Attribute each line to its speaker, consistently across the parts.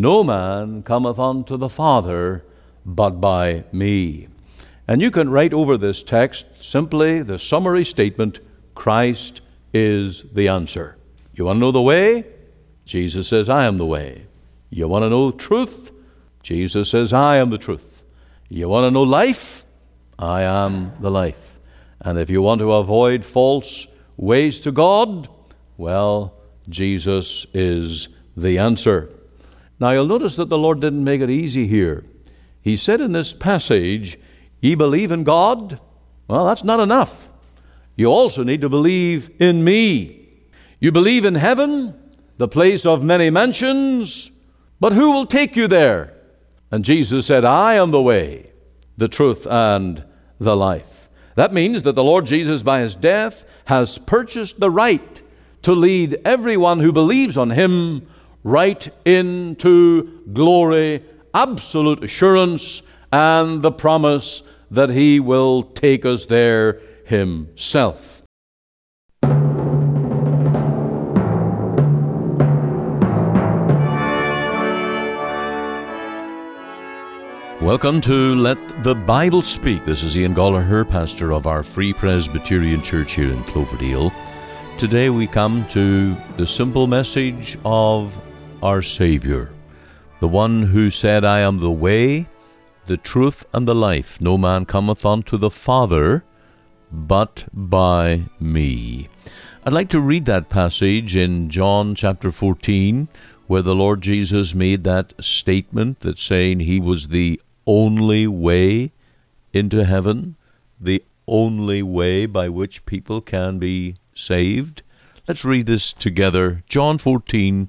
Speaker 1: No man cometh unto the Father but by me. And you can write over this text simply the summary statement Christ is the answer. You want to know the way? Jesus says, I am the way. You want to know truth? Jesus says, I am the truth. You want to know life? I am the life. And if you want to avoid false ways to God, well, Jesus is the answer. Now you'll notice that the Lord didn't make it easy here. He said in this passage, Ye believe in God? Well, that's not enough. You also need to believe in me. You believe in heaven, the place of many mansions, but who will take you there? And Jesus said, I am the way, the truth, and the life. That means that the Lord Jesus, by his death, has purchased the right to lead everyone who believes on him right into glory, absolute assurance, and the promise that he will take us there himself. Welcome to Let the Bible Speak. This is Ian Goligher, pastor of our Free Presbyterian Church here in Cloverdale. Today we come to the simple message of our Savior, the one who said, I am the way, the truth, and the life. No man cometh unto the Father but by me. I'd like to read that passage in John chapter 14, where the Lord Jesus made that statement that saying he was the only way into heaven, the only way by which people can be saved? Let's read this together. John 14,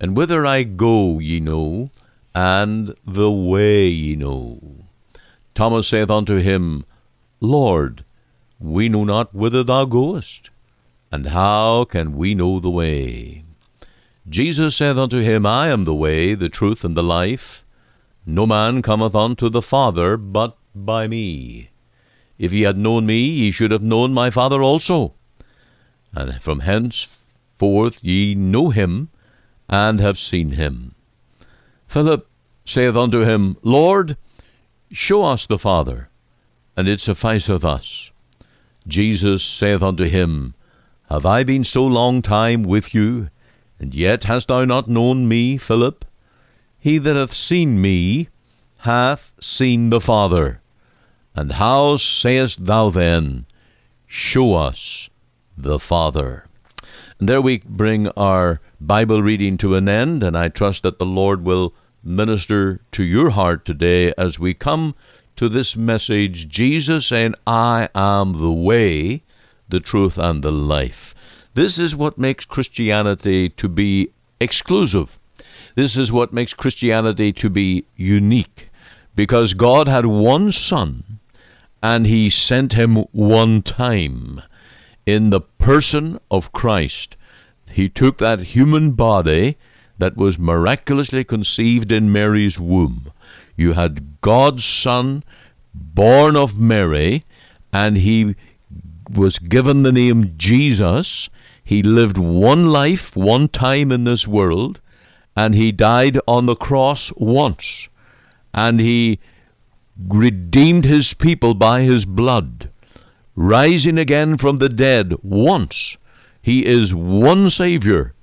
Speaker 1: And whither I go ye know, and the way ye know. Thomas saith unto him, Lord, we know not whither thou goest, and how can we know the way? Jesus saith unto him, I am the way, the truth, and the life. No man cometh unto the Father but by me. If ye had known me, ye should have known my Father also. And from henceforth ye know him, and have seen him. Philip saith unto him, Lord, show us the Father, and it sufficeth us. Jesus saith unto him, Have I been so long time with you, and yet hast thou not known me, Philip? He that hath seen me hath seen the Father. And how sayest thou then, Show us the Father? And there we bring our Bible reading to an end, and I trust that the Lord will minister to your heart today as we come to this message Jesus saying, I am the way, the truth, and the life. This is what makes Christianity to be exclusive. This is what makes Christianity to be unique. Because God had one Son, and He sent Him one time in the person of Christ. He took that human body that was miraculously conceived in Mary's womb. You had God's Son born of Mary, and he was given the name Jesus. He lived one life, one time in this world, and he died on the cross once. And he redeemed his people by his blood rising again from the dead once. He is one Savior,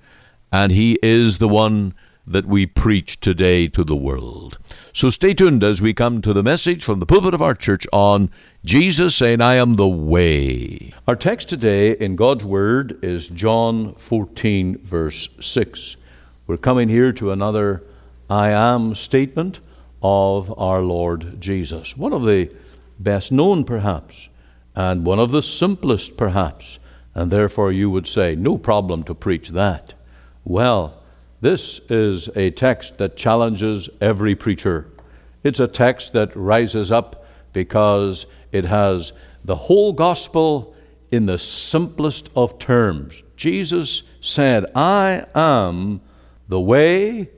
Speaker 1: and He is the one that we preach today to the world. So stay tuned as we come to the message from the pulpit of our church on Jesus saying, I am the way. Our text today in God's Word is John 14, verse 6. We're coming here to another I am statement of our Lord Jesus. One of the best known, perhaps and one of the simplest, perhaps, and therefore you would say, no problem to preach that. Well, this is a text that challenges every preacher It's a text that rises up because it has the whole gospel in the simplest of terms. Jesus said, I am the way,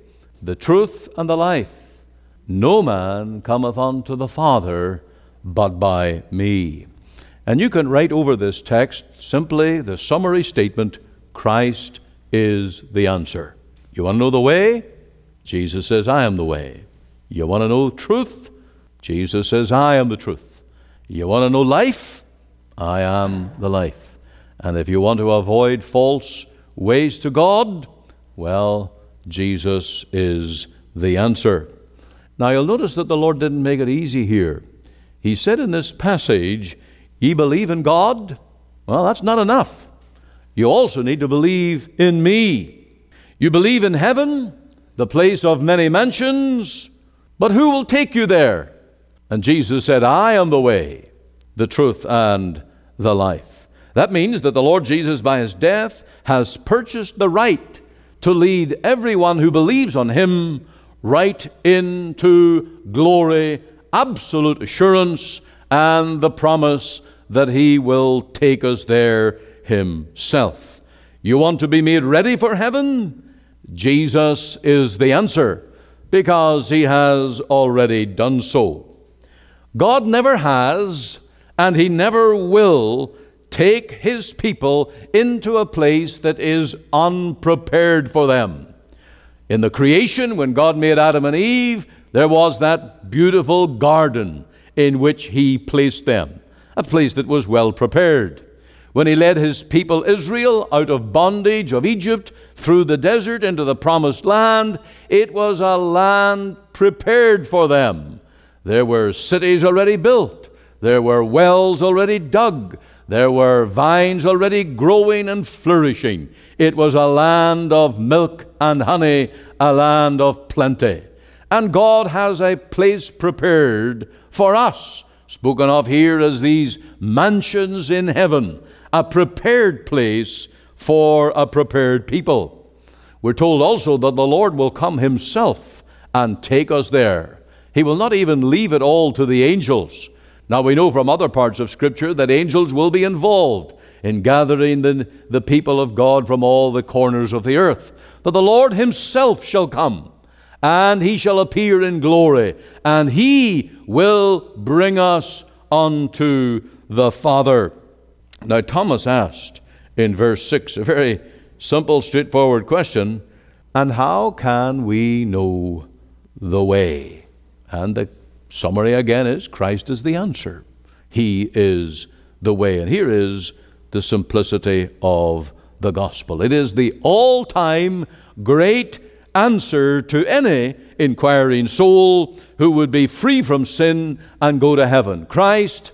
Speaker 1: the truth, and the life. No man cometh unto the Father but by me. And you can write over this text simply the summary statement Christ is the answer. You want to know the way? Jesus says, I am the way. You want to know truth? Jesus says, I am the truth. You want to know life? I am the life. And if you want to avoid false ways to God, well, Jesus is the answer. Now you'll notice that the Lord didn't make it easy here. He said in this passage, Ye believe in God? Well, that's not enough. You also need to believe in me. You believe in heaven, the place of many mansions, but who will take you there? And Jesus said, I am the way, the truth, and the life. That means that the Lord Jesus, by his death, has purchased the right to lead everyone who believes on him right into glory, absolute assurance, and the promise that he will take us there himself. You want to be made ready for heaven? Jesus is the answer because he has already done so. God never has and he never will take his people into a place that is unprepared for them. In the creation, when God made Adam and Eve, there was that beautiful garden in which he placed them, a place that was well prepared. When he led his people Israel out of bondage of Egypt through the desert into the promised land, it was a land prepared for them. There were cities already built, there were wells already dug, there were vines already growing and flourishing. It was a land of milk and honey, a land of plenty. And God has a place prepared for us, spoken of here as these mansions in heaven, a prepared place for a prepared people. We're told also that the Lord will come Himself and take us there. He will not even leave it all to the angels. Now, we know from other parts of Scripture that angels will be involved in gathering the, the people of God from all the corners of the earth. But the Lord Himself shall come, and He shall appear in glory, and He will bring us unto the Father. Now, Thomas asked in verse 6 a very simple, straightforward question And how can we know the way? And the summary again is Christ is the answer. He is the way. And here is the simplicity of the gospel. It is the all time great answer to any inquiring soul who would be free from sin and go to heaven. Christ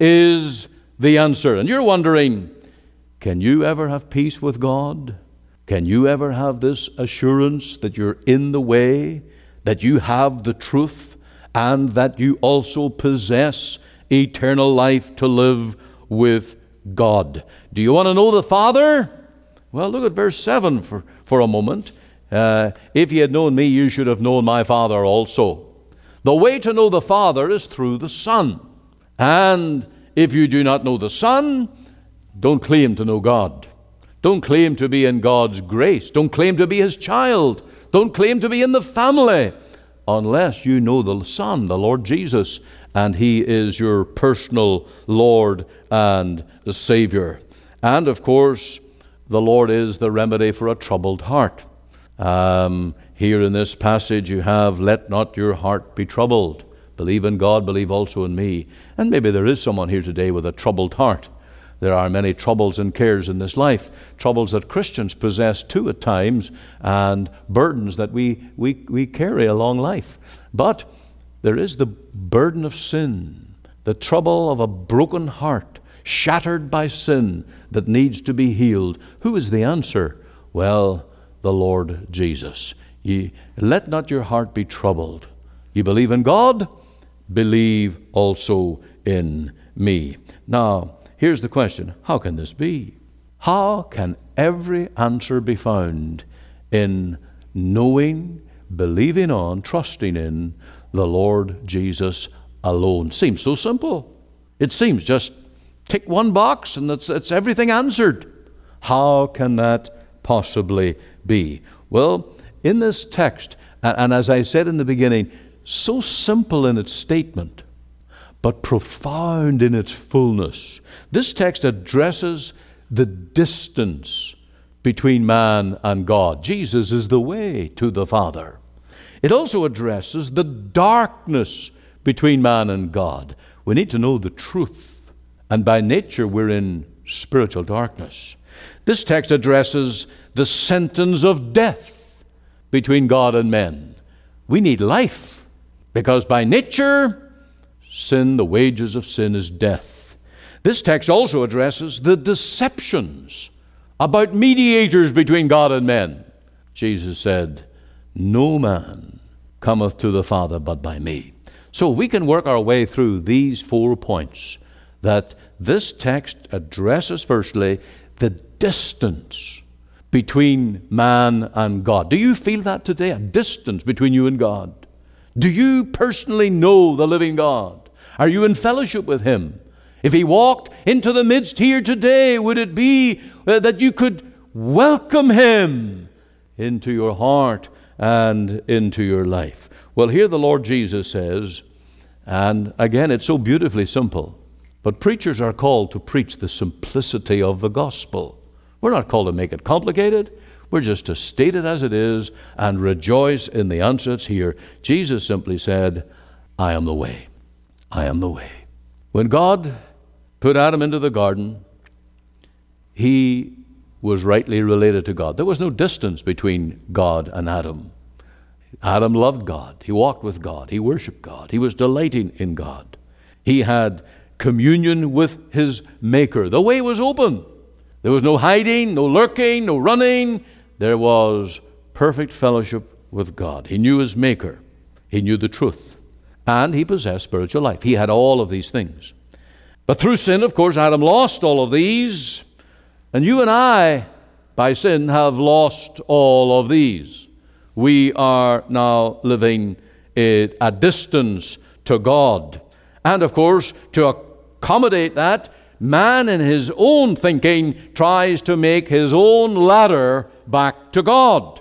Speaker 1: is the answer. And you're wondering, can you ever have peace with God? Can you ever have this assurance that you're in the way, that you have the truth, and that you also possess eternal life to live with God? Do you want to know the Father? Well, look at verse 7 for, for a moment. Uh, if ye had known me, you should have known my Father also. The way to know the Father is through the Son. And if you do not know the Son, don't claim to know God. Don't claim to be in God's grace. Don't claim to be His child. Don't claim to be in the family unless you know the Son, the Lord Jesus, and He is your personal Lord and Savior. And of course, the Lord is the remedy for a troubled heart. Um, here in this passage, you have, Let not your heart be troubled. Believe in God, believe also in me. And maybe there is someone here today with a troubled heart. There are many troubles and cares in this life, troubles that Christians possess too at times, and burdens that we, we, we carry along life. But there is the burden of sin, the trouble of a broken heart, shattered by sin, that needs to be healed. Who is the answer? Well, the Lord Jesus. Ye, let not your heart be troubled. You believe in God? believe also in me. Now, here's the question how can this be? How can every answer be found in knowing, believing on, trusting in the Lord Jesus alone. Seems so simple. It seems just tick one box and that's, it's everything answered. How can that possibly be? Well, in this text, and, as I said in the beginning, so simple in its statement, but profound in its fullness. This text addresses the distance between man and God. Jesus is the way to the Father. It also addresses the darkness between man and God. We need to know the truth, and by nature, we're in spiritual darkness. This text addresses the sentence of death between God and men. We need life because by nature, sin, the wages of sin is death. This text also addresses the deceptions about mediators between God and men. Jesus said, No man cometh to the Father but by me. So we can work our way through these four points that this text addresses, firstly, the distance between man and God. Do you feel that today? A distance between you and God? Do you personally know the living God? Are you in fellowship with Him? If He walked into the midst here today, would it be uh, that you could welcome Him into your heart and into your life? Well, here the Lord Jesus says, and again, it's so beautifully simple, but preachers are called to preach the simplicity of the gospel. We're not called to make it complicated. We're just to state it as it is and rejoice in the answer that's here. Jesus simply said, I am the way. I am the way. When God put Adam into the garden, he was rightly related to God. There was no distance between God and Adam. Adam loved God. He walked with God. He worshiped God. He was delighting in God. He had communion with his Maker. The way was open. There was no hiding, no lurking, no running. There was perfect fellowship with God. He knew his Maker, he knew the truth, and he possessed spiritual life. He had all of these things. But through sin, of course, Adam lost all of these, and you and I, by sin, have lost all of these. We are now living at a distance to God. And of course, to accommodate that, man in his own thinking tries to make his own ladder back to God.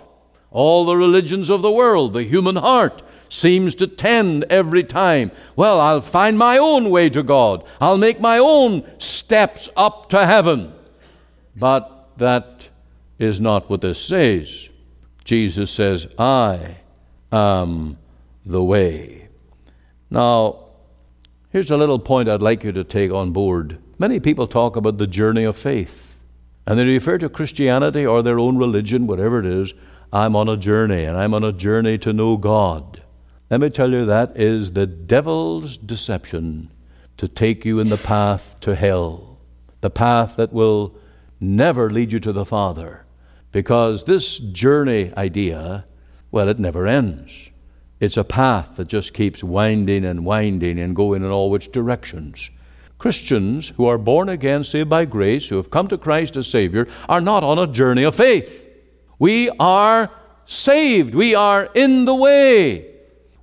Speaker 1: All the religions of the world, the human heart, seems to tend every time. Well, I'll find my own way to God. I'll make my own steps up to heaven. But that is not what this says. Jesus says, I am the way. Now, here's a little point I'd like you to take on board. Many people talk about the journey of faith, and they refer to Christianity or their own religion, whatever it is. I'm on a journey, and I'm on a journey to know God. Let me tell you, that is the devil's deception to take you in the path to hell, the path that will never lead you to the Father. Because this journey idea, well, it never ends. It's a path that just keeps winding and winding and going in all which directions. Christians who are born again, saved by grace, who have come to Christ as Savior, are not on a journey of faith. We are saved. We are in the way.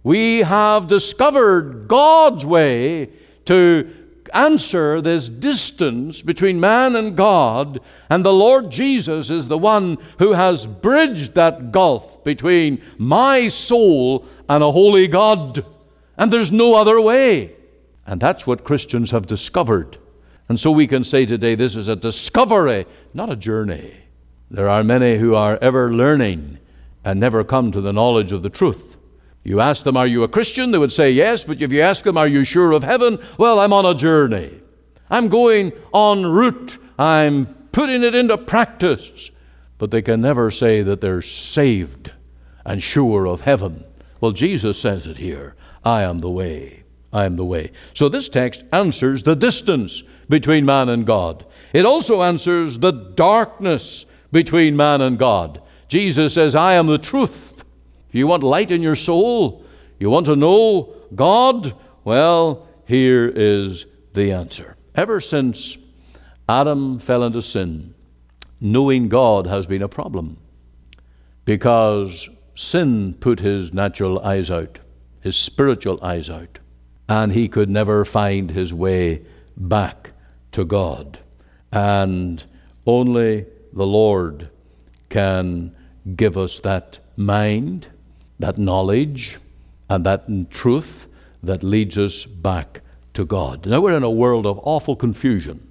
Speaker 1: We have discovered God's way to answer this distance between man and God, and the Lord Jesus is the one who has bridged that gulf between my soul and a holy God. And there's no other way. And that's what Christians have discovered. And so we can say today this is a discovery, not a journey. There are many who are ever learning and never come to the knowledge of the truth. You ask them, Are you a Christian? They would say, Yes. But if you ask them, Are you sure of heaven? Well, I'm on a journey. I'm going en route. I'm putting it into practice. But they can never say that they're saved and sure of heaven. Well, Jesus says it here I am the way. I am the way. So this text answers the distance between man and God. It also answers the darkness between man and God. Jesus says, I am the truth. You want light in your soul, you want to know God, well, here is the answer. Ever since Adam fell into sin, knowing God has been a problem because sin put his natural eyes out. his spiritual eyes out, and he could never find his way back to God. And only the Lord can give us that mind, that knowledge, and that truth that leads us back to God. Now we're in a world of awful confusion.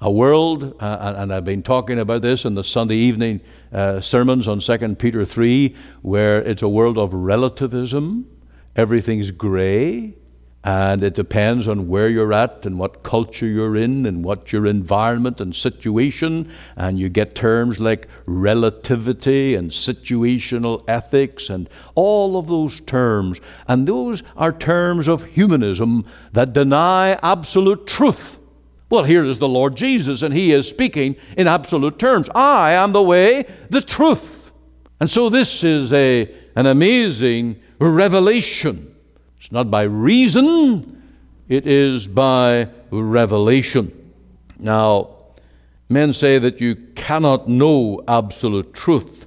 Speaker 1: A world, uh, and I've been talking about this in the Sunday evening uh, sermons on 2 Peter 3, where it's a world of relativism. Everything's gray, and it depends on where you're at and what culture you're in and what your environment and situation. And you get terms like relativity and situational ethics and all of those terms. And those are terms of humanism that deny absolute truth. Well, here is the Lord Jesus, and He is speaking in absolute terms. I am the way, the truth. And so this is a, an amazing revelation it's not by reason, it is by revelation. Now, men say that you cannot know absolute truth,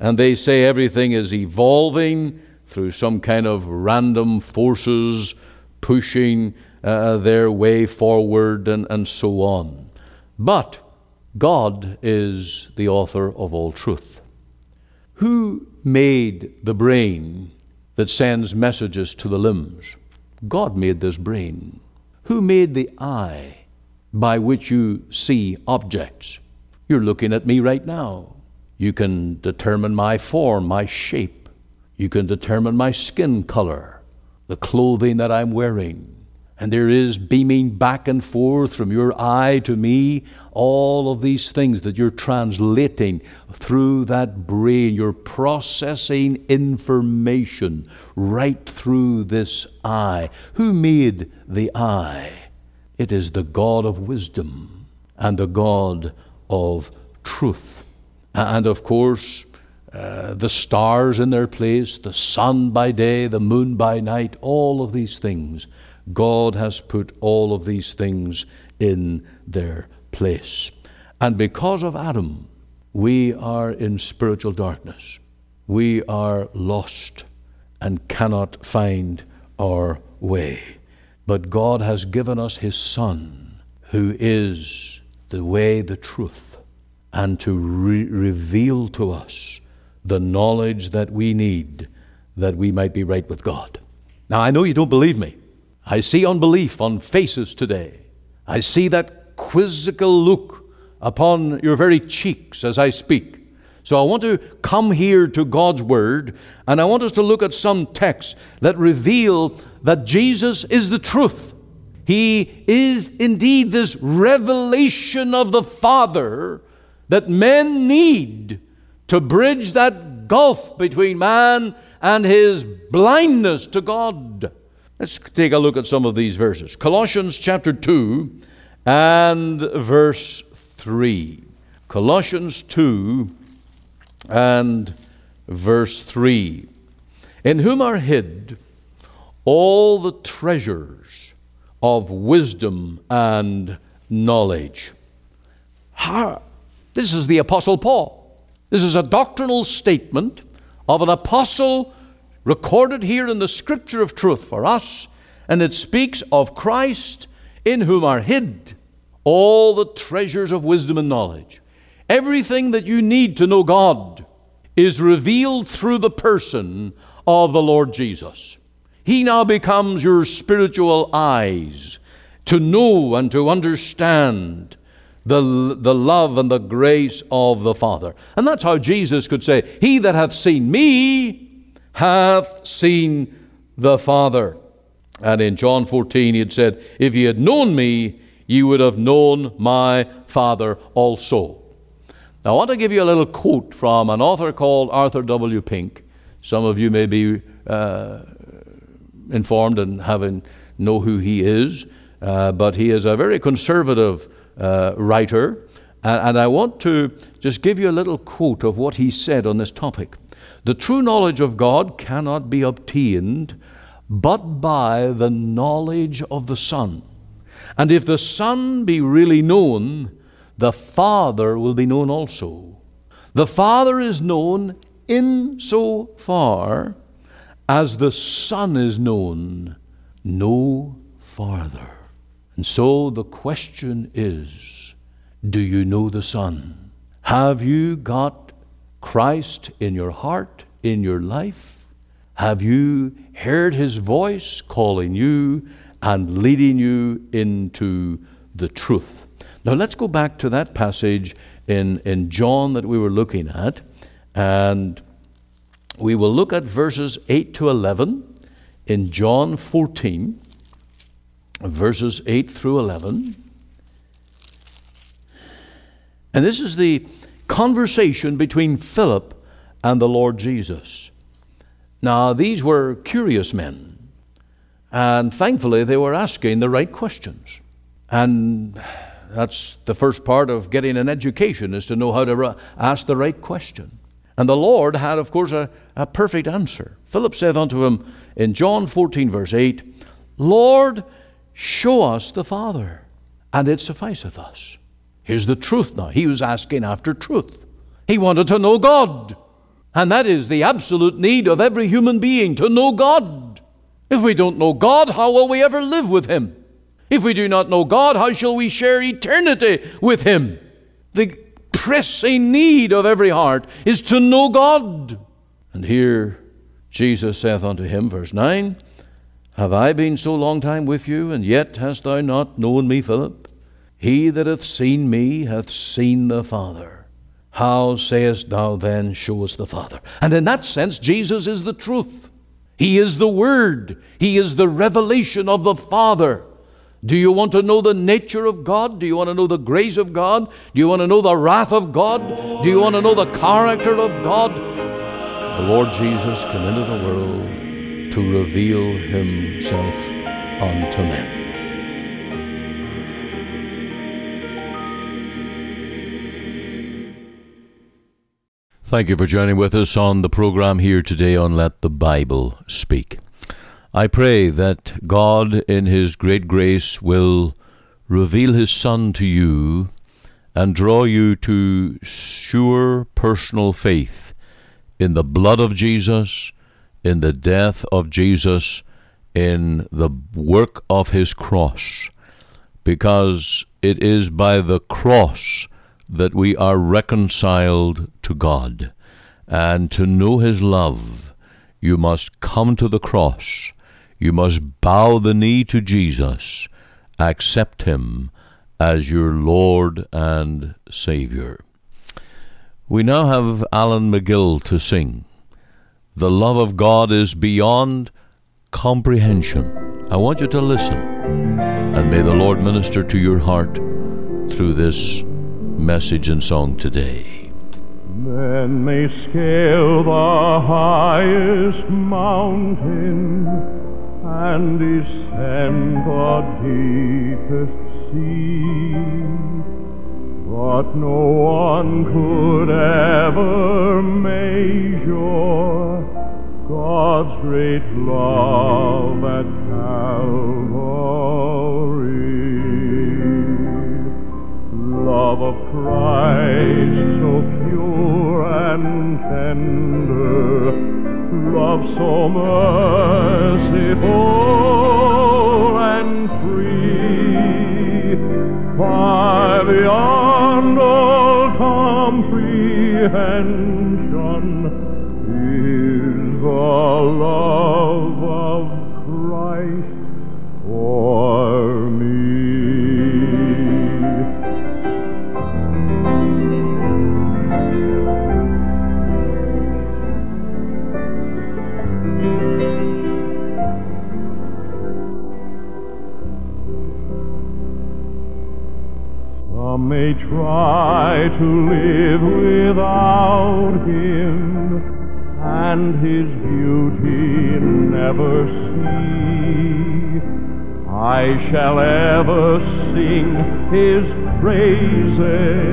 Speaker 1: and they say everything is evolving through some kind of random forces pushing uh, their way forward and, and so on. But God is the author of all truth. Who made the brain that sends messages to the limbs. God made this brain. Who made the eye by which you see objects? You're looking at me right now. You can determine my form, my shape. You can determine my skin color, the clothing that I'm wearing. And there is beaming back and forth from your eye to me, all of these things that you're translating through that brain. You're processing information right through this eye. Who made the eye? It is the God of wisdom and the God of truth. And of course, uh, the stars in their place, the sun by day, the moon by night, all of these things God has put all of these things in their place. And because of Adam, we are in spiritual darkness. We are lost and cannot find our way. But God has given us His Son, who is the way, the truth, and to re- reveal to us the knowledge that we need that we might be right with God. Now, I know you don't believe me. I see unbelief on faces today. I see that quizzical look upon your very cheeks as I speak. So I want to come here to God's Word, and I want us to look at some texts that reveal that Jesus is the truth. He is indeed this revelation of the Father that men need to bridge that gulf between man and his blindness to God. Let's take a look at some of these verses. Colossians chapter 2 and verse 3. Colossians 2 and verse 3. In whom are hid all the treasures of wisdom and knowledge. Ha! This is the Apostle Paul. This is a doctrinal statement of an apostle recorded here in the scripture of truth for us, and it speaks of Christ in whom are hid all the treasures of wisdom and knowledge. Everything that you need to know God is revealed through the person of the Lord Jesus. He now becomes your spiritual eyes to know and to understand the, the love and the grace of the Father. And that's how Jesus could say, He that hath seen me hath seen the Father. And in John 14, he had said, If ye had known me, ye would have known my Father also. Now, I want to give you a little quote from an author called Arthur W. Pink. Some of you may be uh, informed and having know who he is, uh, but he is a very conservative uh, writer. And, and I want to just give you a little quote of what he said on this topic. The true knowledge of God cannot be obtained but by the knowledge of the Son. And if the Son be really known, the Father will be known also. The Father is known in so far as the Son is known no farther. And so the question is do you know the Son? Have you got Christ in your heart, in your life? Have you heard his voice calling you and leading you into the truth? Now let's go back to that passage in, in John that we were looking at, and we will look at verses 8 to 11 in John 14, verses 8 through 11. And this is the conversation between Philip and the Lord Jesus. Now, these were curious men, and thankfully they were asking the right questions. And that's the first part of getting an education is to know how to ask the right question. And the Lord had, of course, a, a perfect answer. Philip saith unto him in John 14, verse 8, Lord, show us the Father, and it sufficeth us. Here's the truth now. He was asking after truth. He wanted to know God. And that is the absolute need of every human being to know God. If we don't know God, how will we ever live with Him? If we do not know God, how shall we share eternity with Him? The pressing need of every heart is to know God. And here Jesus saith unto him, verse 9, Have I been so long time with you, and yet hast thou not known me, Philip? He that hath seen me hath seen the Father. How sayest thou then, Show us the Father? And in that sense, Jesus is the truth. He is the Word. He is the revelation of the Father. Do you want to know the nature of God? Do you want to know the grace of God? Do you want to know the wrath of God? Do you want to know the character of God? The Lord Jesus came into the world to reveal Himself unto men. Thank you for joining with us on the program here today on Let the Bible Speak. I pray that God, in His great grace, will reveal His Son to you and draw you to sure personal faith in the blood of Jesus, in the death of Jesus, in the work of His cross, because it is by the cross that we are reconciled to God. And to know His love, you must come to the cross. You must bow the knee to Jesus, accept Him as your Lord and Savior. We now have Alan McGill to sing. The love of God is beyond comprehension. I want you to listen, and may the Lord minister to your heart through this message and song today.
Speaker 2: Men may scale the highest mountain and descend the deepest sea, but no one could ever measure God's great love at Calvary love of Christ so pure and tender, love so merciful and free, far beyond all comprehension is the love to live without him and his beauty never see. I shall ever sing his praises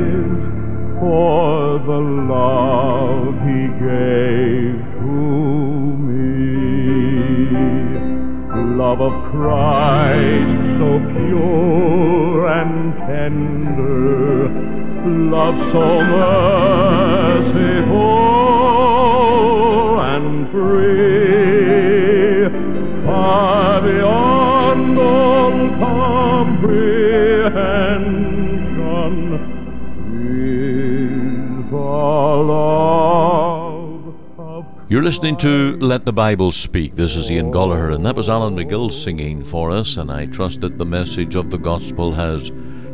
Speaker 1: listening to Let the Bible Speak. This is Ian Goligher, and that was Alan McGill singing for us. And I trust that the message of the gospel has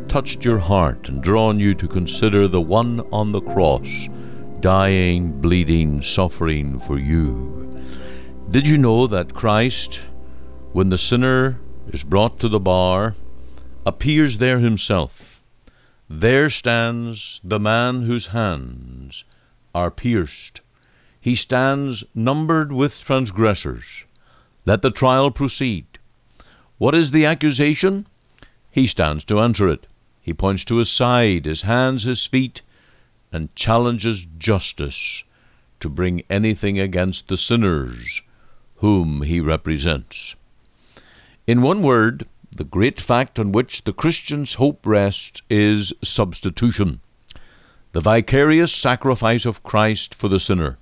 Speaker 1: touched your heart and drawn you to consider the one on the cross, dying, bleeding, suffering for you. Did you know that Christ, when the sinner is brought to the bar, appears there himself? There stands the man whose hands are pierced. He stands numbered with transgressors. Let the trial proceed. What is the accusation? He stands to answer it. He points to his side, his hands, his feet, and challenges justice to bring anything against the sinners whom he represents. In one word, the great fact on which the Christian's hope rests is substitution, the vicarious sacrifice of Christ for the sinner.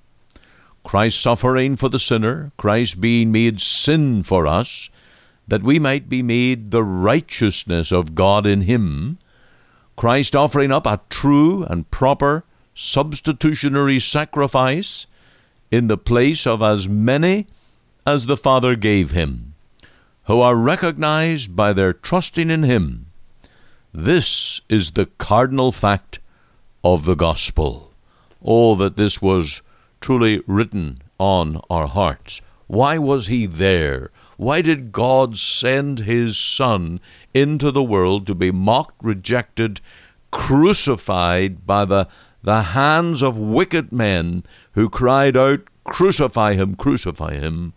Speaker 1: Christ suffering for the sinner, Christ being made sin for us, that we might be made the righteousness of God in him, Christ offering up a true and proper substitutionary sacrifice in the place of as many as the Father gave him, who are recognized by their trusting in him. This is the cardinal fact of the gospel. Oh, that this was truly written on our hearts. Why was he there? Why did God send his Son into the world to be mocked, rejected, crucified by the, the hands of wicked men who cried out, Crucify him, crucify him?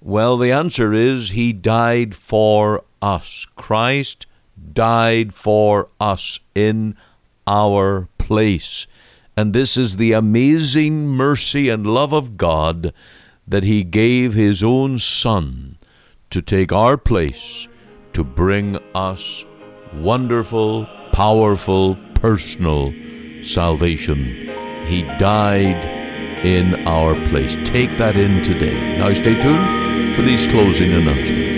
Speaker 1: Well, the answer is he died for us. Christ died for us in our place. And this is the amazing mercy and love of God that he gave his own Son to take our place, to bring us wonderful, powerful, personal salvation. He died in our place. Take that in today. Now stay tuned for these closing announcements.